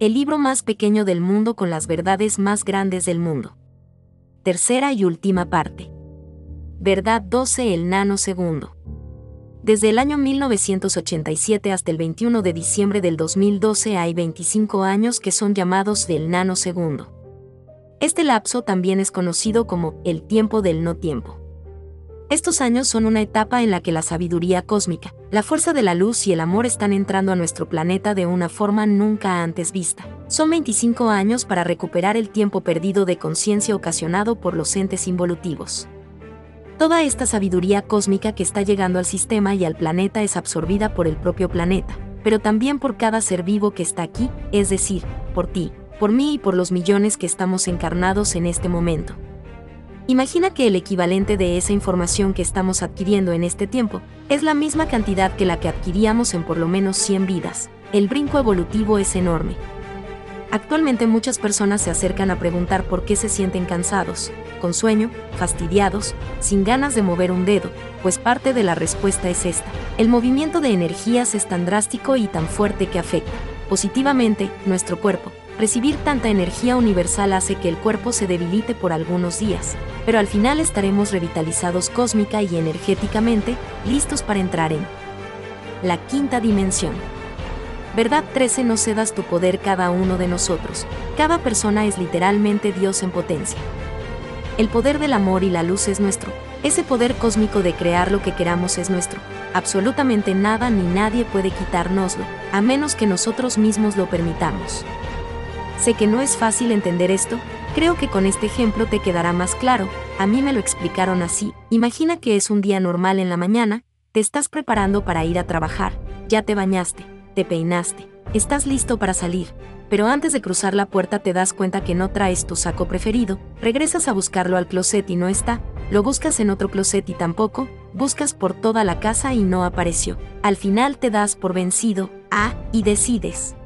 el libro más pequeño del mundo con las verdades más grandes del mundo. Tercera y última parte. Verdad 12 el nanosegundo. Desde el año 1987 hasta el 21 de diciembre del 2012 hay 25 años que son llamados del nanosegundo. Este lapso también es conocido como el tiempo del no tiempo. Estos años son una etapa en la que la sabiduría cósmica, la fuerza de la luz y el amor están entrando a nuestro planeta de una forma nunca antes vista. Son 25 años para recuperar el tiempo perdido de conciencia ocasionado por los entes involutivos. Toda esta sabiduría cósmica que está llegando al sistema y al planeta es absorbida por el propio planeta, pero también por cada ser vivo que está aquí, es decir, por ti, por mí y por los millones que estamos encarnados en este momento. Imagina que el equivalente de esa información que estamos adquiriendo en este tiempo es la misma cantidad que la que adquiríamos en por lo menos 100 vidas. El brinco evolutivo es enorme. Actualmente muchas personas se acercan a preguntar por qué se sienten cansados, con sueño, fastidiados, sin ganas de mover un dedo, pues parte de la respuesta es esta. El movimiento de energías es tan drástico y tan fuerte que afecta positivamente nuestro cuerpo, Recibir tanta energía universal hace que el cuerpo se debilite por algunos días, pero al final estaremos revitalizados cósmica y energéticamente, listos para entrar en la quinta dimensión. Verdad 13 no cedas tu poder cada uno de nosotros, cada persona es literalmente Dios en potencia. El poder del amor y la luz es nuestro, ese poder cósmico de crear lo que queramos es nuestro, absolutamente nada ni nadie puede quitárnoslo, a menos que nosotros mismos lo permitamos. Sé que no es fácil entender esto, creo que con este ejemplo te quedará más claro, a mí me lo explicaron así, imagina que es un día normal en la mañana, te estás preparando para ir a trabajar, ya te bañaste, te peinaste, estás listo para salir, pero antes de cruzar la puerta te das cuenta que no traes tu saco preferido, regresas a buscarlo al closet y no está, lo buscas en otro closet y tampoco, buscas por toda la casa y no apareció. Al final te das por vencido, ah, y decides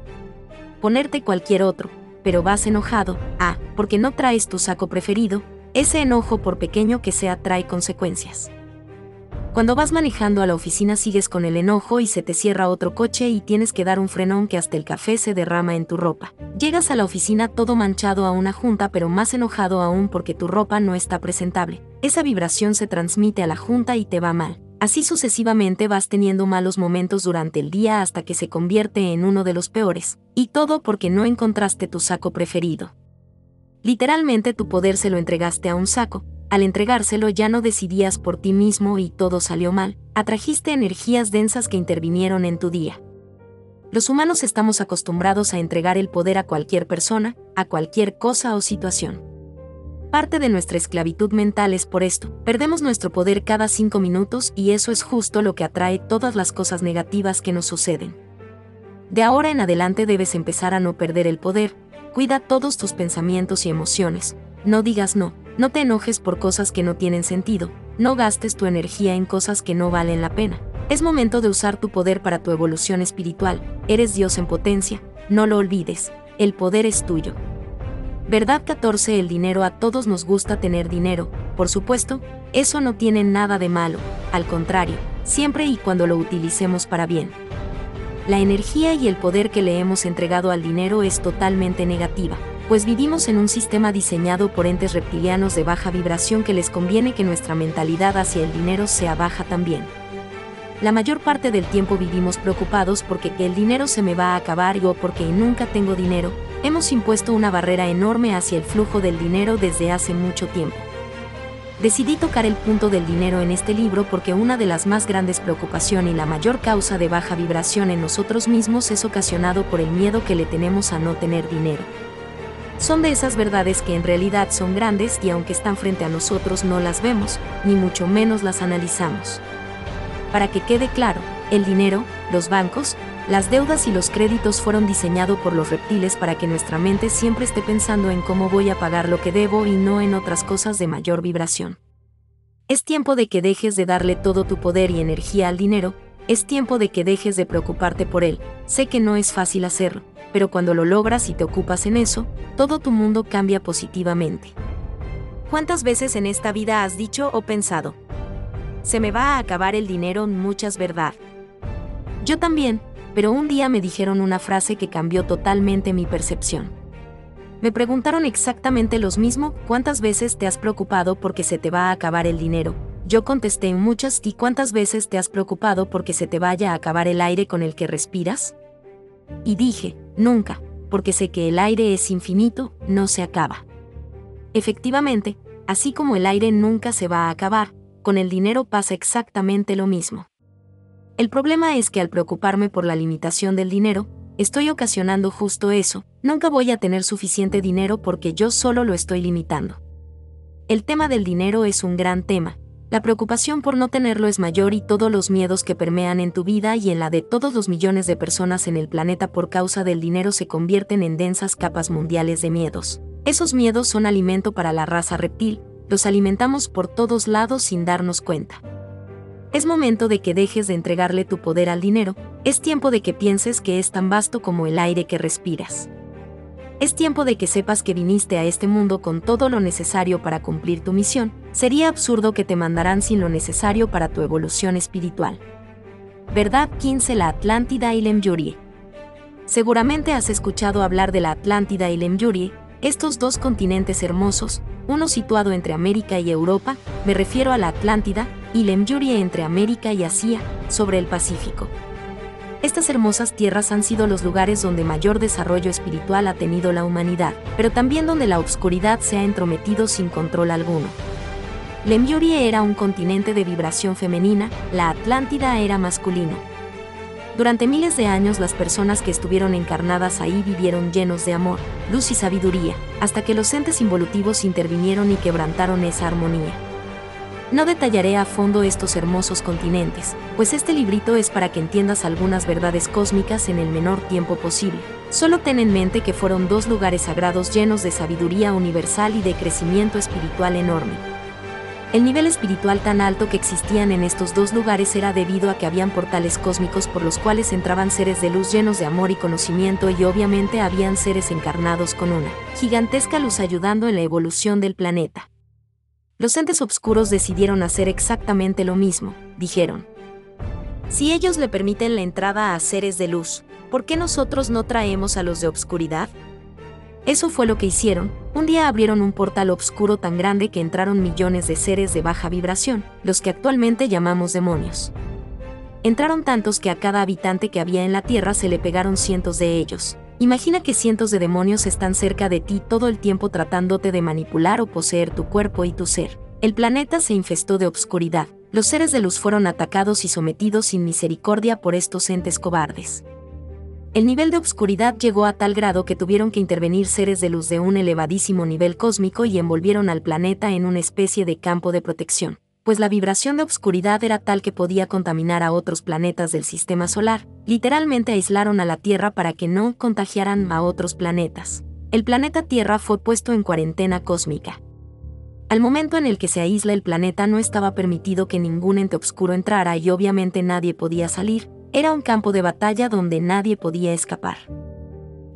ponerte cualquier otro, pero vas enojado, ah, porque no traes tu saco preferido, ese enojo por pequeño que sea trae consecuencias. Cuando vas manejando a la oficina sigues con el enojo y se te cierra otro coche y tienes que dar un frenón que hasta el café se derrama en tu ropa. Llegas a la oficina todo manchado a una junta pero más enojado aún porque tu ropa no está presentable. Esa vibración se transmite a la junta y te va mal. Así sucesivamente vas teniendo malos momentos durante el día hasta que se convierte en uno de los peores, y todo porque no encontraste tu saco preferido. Literalmente tu poder se lo entregaste a un saco, al entregárselo ya no decidías por ti mismo y todo salió mal, atrajiste energías densas que intervinieron en tu día. Los humanos estamos acostumbrados a entregar el poder a cualquier persona, a cualquier cosa o situación. Parte de nuestra esclavitud mental es por esto. Perdemos nuestro poder cada cinco minutos y eso es justo lo que atrae todas las cosas negativas que nos suceden. De ahora en adelante debes empezar a no perder el poder. Cuida todos tus pensamientos y emociones. No digas no. No te enojes por cosas que no tienen sentido. No gastes tu energía en cosas que no valen la pena. Es momento de usar tu poder para tu evolución espiritual. Eres Dios en potencia. No lo olvides. El poder es tuyo. Verdad 14 El dinero a todos nos gusta tener dinero, por supuesto, eso no tiene nada de malo, al contrario, siempre y cuando lo utilicemos para bien. La energía y el poder que le hemos entregado al dinero es totalmente negativa, pues vivimos en un sistema diseñado por entes reptilianos de baja vibración que les conviene que nuestra mentalidad hacia el dinero sea baja también. La mayor parte del tiempo vivimos preocupados porque el dinero se me va a acabar o porque nunca tengo dinero, hemos impuesto una barrera enorme hacia el flujo del dinero desde hace mucho tiempo. Decidí tocar el punto del dinero en este libro porque una de las más grandes preocupaciones y la mayor causa de baja vibración en nosotros mismos es ocasionado por el miedo que le tenemos a no tener dinero. Son de esas verdades que en realidad son grandes y aunque están frente a nosotros no las vemos, ni mucho menos las analizamos. Para que quede claro, el dinero, los bancos, las deudas y los créditos fueron diseñados por los reptiles para que nuestra mente siempre esté pensando en cómo voy a pagar lo que debo y no en otras cosas de mayor vibración. Es tiempo de que dejes de darle todo tu poder y energía al dinero, es tiempo de que dejes de preocuparte por él. Sé que no es fácil hacerlo, pero cuando lo logras y te ocupas en eso, todo tu mundo cambia positivamente. ¿Cuántas veces en esta vida has dicho o pensado? Se me va a acabar el dinero, muchas verdad. Yo también, pero un día me dijeron una frase que cambió totalmente mi percepción. Me preguntaron exactamente lo mismo, ¿cuántas veces te has preocupado porque se te va a acabar el dinero? Yo contesté muchas, ¿y cuántas veces te has preocupado porque se te vaya a acabar el aire con el que respiras? Y dije, nunca, porque sé que el aire es infinito, no se acaba. Efectivamente, así como el aire nunca se va a acabar, con el dinero pasa exactamente lo mismo. El problema es que al preocuparme por la limitación del dinero, estoy ocasionando justo eso, nunca voy a tener suficiente dinero porque yo solo lo estoy limitando. El tema del dinero es un gran tema, la preocupación por no tenerlo es mayor y todos los miedos que permean en tu vida y en la de todos los millones de personas en el planeta por causa del dinero se convierten en densas capas mundiales de miedos. Esos miedos son alimento para la raza reptil, los alimentamos por todos lados sin darnos cuenta. Es momento de que dejes de entregarle tu poder al dinero, es tiempo de que pienses que es tan vasto como el aire que respiras. Es tiempo de que sepas que viniste a este mundo con todo lo necesario para cumplir tu misión, sería absurdo que te mandarán sin lo necesario para tu evolución espiritual. Verdad 15 La Atlántida y Lemjurie. Seguramente has escuchado hablar de la Atlántida y Lemjurie, estos dos continentes hermosos, uno situado entre América y Europa, me refiero a la Atlántida, y Lemjurie entre América y Asia, sobre el Pacífico. Estas hermosas tierras han sido los lugares donde mayor desarrollo espiritual ha tenido la humanidad, pero también donde la obscuridad se ha entrometido sin control alguno. Lemjurie era un continente de vibración femenina, la Atlántida era masculino. Durante miles de años las personas que estuvieron encarnadas ahí vivieron llenos de amor, luz y sabiduría, hasta que los entes involutivos intervinieron y quebrantaron esa armonía. No detallaré a fondo estos hermosos continentes, pues este librito es para que entiendas algunas verdades cósmicas en el menor tiempo posible. Solo ten en mente que fueron dos lugares sagrados llenos de sabiduría universal y de crecimiento espiritual enorme. El nivel espiritual tan alto que existían en estos dos lugares era debido a que habían portales cósmicos por los cuales entraban seres de luz llenos de amor y conocimiento y obviamente habían seres encarnados con una gigantesca luz ayudando en la evolución del planeta. Los entes oscuros decidieron hacer exactamente lo mismo, dijeron. Si ellos le permiten la entrada a seres de luz, ¿por qué nosotros no traemos a los de obscuridad? Eso fue lo que hicieron, un día abrieron un portal oscuro tan grande que entraron millones de seres de baja vibración, los que actualmente llamamos demonios. Entraron tantos que a cada habitante que había en la Tierra se le pegaron cientos de ellos, Imagina que cientos de demonios están cerca de ti todo el tiempo tratándote de manipular o poseer tu cuerpo y tu ser. El planeta se infestó de obscuridad. Los seres de luz fueron atacados y sometidos sin misericordia por estos entes cobardes. El nivel de obscuridad llegó a tal grado que tuvieron que intervenir seres de luz de un elevadísimo nivel cósmico y envolvieron al planeta en una especie de campo de protección pues la vibración de obscuridad era tal que podía contaminar a otros planetas del sistema solar, literalmente aislaron a la Tierra para que no contagiaran a otros planetas. El planeta Tierra fue puesto en cuarentena cósmica. Al momento en el que se aísla el planeta no estaba permitido que ningún ente oscuro entrara y obviamente nadie podía salir, era un campo de batalla donde nadie podía escapar.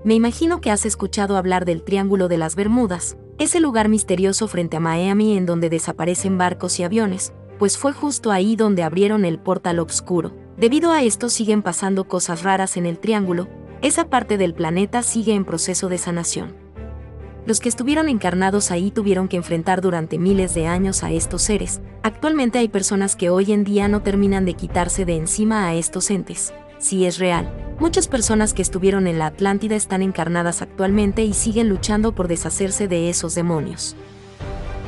Me imagino que has escuchado hablar del Triángulo de las Bermudas, ese lugar misterioso frente a Miami en donde desaparecen barcos y aviones, pues fue justo ahí donde abrieron el portal oscuro. Debido a esto siguen pasando cosas raras en el triángulo, esa parte del planeta sigue en proceso de sanación. Los que estuvieron encarnados ahí tuvieron que enfrentar durante miles de años a estos seres. Actualmente hay personas que hoy en día no terminan de quitarse de encima a estos entes. Si es real, Muchas personas que estuvieron en la Atlántida están encarnadas actualmente y siguen luchando por deshacerse de esos demonios.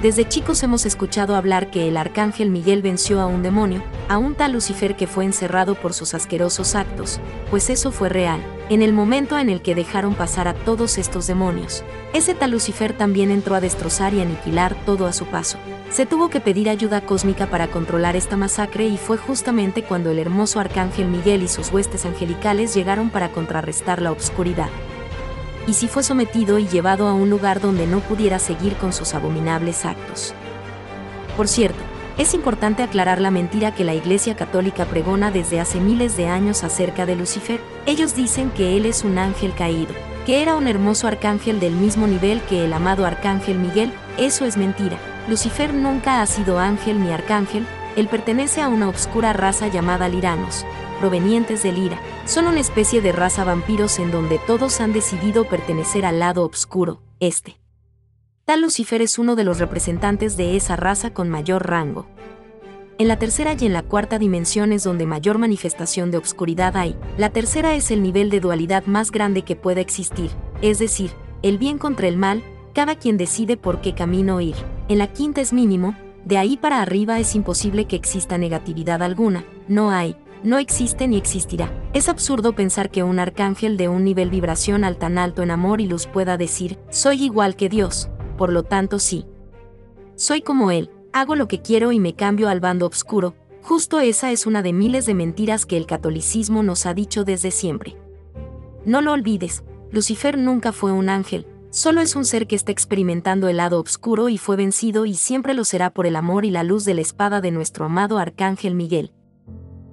Desde chicos hemos escuchado hablar que el arcángel Miguel venció a un demonio, a un tal Lucifer que fue encerrado por sus asquerosos actos, pues eso fue real, en el momento en el que dejaron pasar a todos estos demonios. Ese tal Lucifer también entró a destrozar y aniquilar todo a su paso. Se tuvo que pedir ayuda cósmica para controlar esta masacre y fue justamente cuando el hermoso arcángel Miguel y sus huestes angelicales llegaron para contrarrestar la oscuridad y si fue sometido y llevado a un lugar donde no pudiera seguir con sus abominables actos. Por cierto, es importante aclarar la mentira que la Iglesia Católica pregona desde hace miles de años acerca de Lucifer. Ellos dicen que él es un ángel caído, que era un hermoso arcángel del mismo nivel que el amado arcángel Miguel. Eso es mentira. Lucifer nunca ha sido ángel ni arcángel, él pertenece a una obscura raza llamada Liranos, provenientes del Ira. Son una especie de raza vampiros en donde todos han decidido pertenecer al lado oscuro, este. Tal Lucifer es uno de los representantes de esa raza con mayor rango. En la tercera y en la cuarta dimensión es donde mayor manifestación de obscuridad hay. La tercera es el nivel de dualidad más grande que pueda existir, es decir, el bien contra el mal, cada quien decide por qué camino ir. En la quinta es mínimo, de ahí para arriba es imposible que exista negatividad alguna, no hay, no existe ni existirá. Es absurdo pensar que un arcángel de un nivel vibracional tan alto en amor y luz pueda decir, soy igual que Dios, por lo tanto sí. Soy como Él, hago lo que quiero y me cambio al bando oscuro, justo esa es una de miles de mentiras que el catolicismo nos ha dicho desde siempre. No lo olvides, Lucifer nunca fue un ángel, solo es un ser que está experimentando el lado oscuro y fue vencido y siempre lo será por el amor y la luz de la espada de nuestro amado Arcángel Miguel.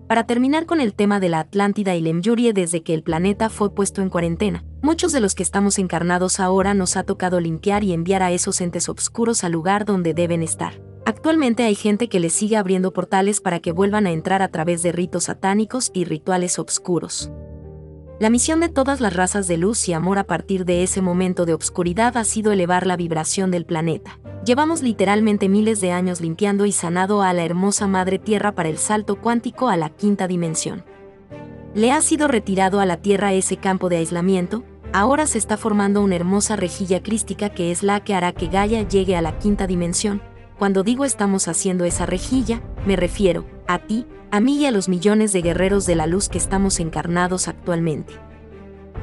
Para terminar con el tema de la Atlántida y Lemjurie desde que el planeta fue puesto en cuarentena, muchos de los que estamos encarnados ahora nos ha tocado limpiar y enviar a esos entes oscuros al lugar donde deben estar. Actualmente hay gente que les sigue abriendo portales para que vuelvan a entrar a través de ritos satánicos y rituales obscuros. La misión de todas las razas de luz y amor a partir de ese momento de obscuridad ha sido elevar la vibración del planeta. Llevamos literalmente miles de años limpiando y sanado a la hermosa Madre Tierra para el salto cuántico a la quinta dimensión. Le ha sido retirado a la Tierra ese campo de aislamiento, ahora se está formando una hermosa rejilla crística que es la que hará que Gaia llegue a la quinta dimensión, cuando digo estamos haciendo esa rejilla, me refiero a ti, a mí y a los millones de guerreros de la luz que estamos encarnados actualmente.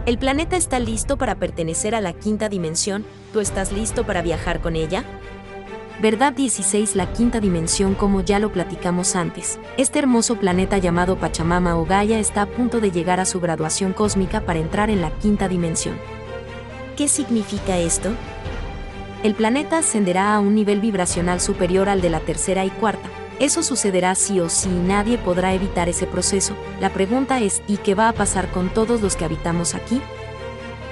¿El planeta está listo para pertenecer a la quinta dimensión? ¿Tú estás listo para viajar con ella? Verdad 16 La quinta dimensión como ya lo platicamos antes. Este hermoso planeta llamado Pachamama o Gaia está a punto de llegar a su graduación cósmica para entrar en la quinta dimensión. ¿Qué significa esto? el planeta ascenderá a un nivel vibracional superior al de la tercera y cuarta. Eso sucederá sí o sí y nadie podrá evitar ese proceso. La pregunta es, ¿y qué va a pasar con todos los que habitamos aquí?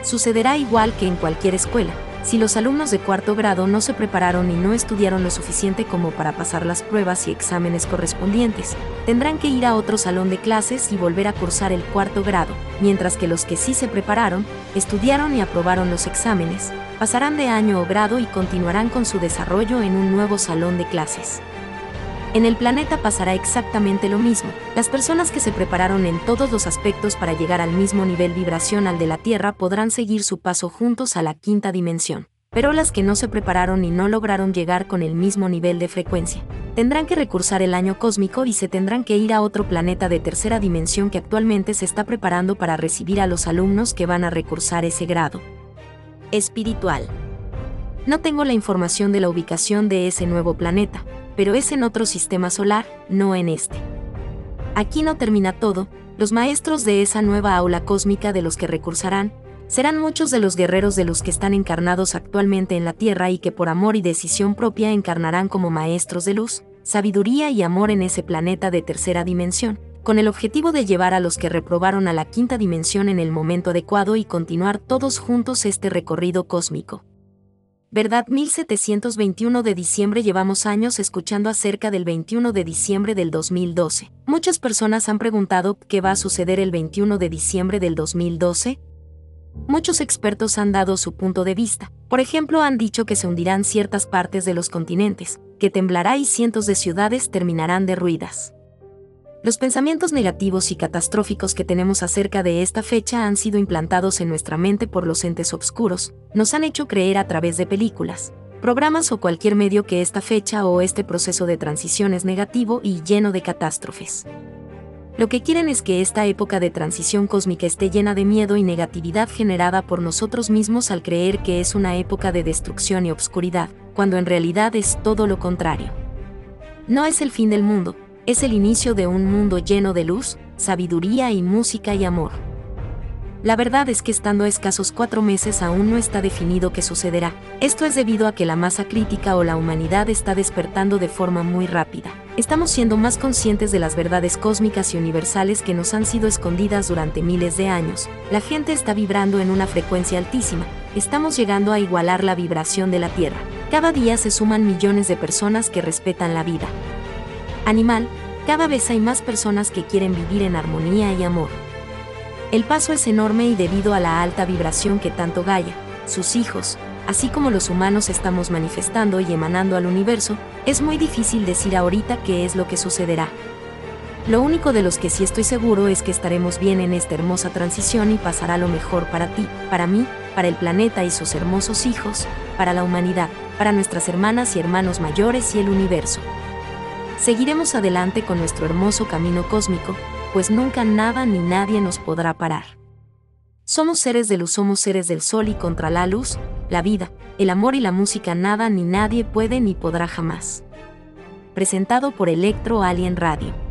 Sucederá igual que en cualquier escuela. Si los alumnos de cuarto grado no se prepararon y no estudiaron lo suficiente como para pasar las pruebas y exámenes correspondientes, tendrán que ir a otro salón de clases y volver a cursar el cuarto grado, mientras que los que sí se prepararon, estudiaron y aprobaron los exámenes, pasarán de año o grado y continuarán con su desarrollo en un nuevo salón de clases. En el planeta pasará exactamente lo mismo. Las personas que se prepararon en todos los aspectos para llegar al mismo nivel vibracional de la Tierra podrán seguir su paso juntos a la quinta dimensión. Pero las que no se prepararon y no lograron llegar con el mismo nivel de frecuencia, tendrán que recursar el año cósmico y se tendrán que ir a otro planeta de tercera dimensión que actualmente se está preparando para recibir a los alumnos que van a recursar ese grado espiritual. No tengo la información de la ubicación de ese nuevo planeta, pero es en otro sistema solar, no en este. Aquí no termina todo, los maestros de esa nueva aula cósmica de los que recursarán, serán muchos de los guerreros de los que están encarnados actualmente en la Tierra y que por amor y decisión propia encarnarán como maestros de luz, sabiduría y amor en ese planeta de tercera dimensión, con el objetivo de llevar a los que reprobaron a la quinta dimensión en el momento adecuado y continuar todos juntos este recorrido cósmico. ¿Verdad? 1721 de diciembre llevamos años escuchando acerca del 21 de diciembre del 2012. Muchas personas han preguntado qué va a suceder el 21 de diciembre del 2012. Muchos expertos han dado su punto de vista. Por ejemplo, han dicho que se hundirán ciertas partes de los continentes, que temblará y cientos de ciudades terminarán derruidas. Los pensamientos negativos y catastróficos que tenemos acerca de esta fecha han sido implantados en nuestra mente por los entes oscuros, nos han hecho creer a través de películas, programas o cualquier medio que esta fecha o este proceso de transición es negativo y lleno de catástrofes. Lo que quieren es que esta época de transición cósmica esté llena de miedo y negatividad generada por nosotros mismos al creer que es una época de destrucción y obscuridad, cuando en realidad es todo lo contrario. No es el fin del mundo, es el inicio de un mundo lleno de luz, sabiduría y música y amor. La verdad es que estando a escasos cuatro meses aún no está definido qué sucederá. Esto es debido a que la masa crítica o la humanidad está despertando de forma muy rápida. Estamos siendo más conscientes de las verdades cósmicas y universales que nos han sido escondidas durante miles de años. La gente está vibrando en una frecuencia altísima. Estamos llegando a igualar la vibración de la Tierra. Cada día se suman millones de personas que respetan la vida, animal, Cada vez hay más personas que quieren vivir en armonía y amor. El paso es enorme y debido a la alta vibración que tanto Gaia, sus hijos, así como los humanos estamos manifestando y emanando al universo, es muy difícil decir ahorita qué es lo que sucederá. Lo único de los que sí estoy seguro es que estaremos bien en esta hermosa transición y pasará lo mejor para ti, para mí, para el planeta y sus hermosos hijos, para la humanidad, para nuestras hermanas y hermanos mayores y el universo. Seguiremos adelante con nuestro hermoso camino cósmico, pues nunca nada ni nadie nos podrá parar. Somos seres de luz, somos seres del sol y contra la luz, la vida, el amor y la música nada ni nadie puede ni podrá jamás. Presentado por Electro Alien Radio.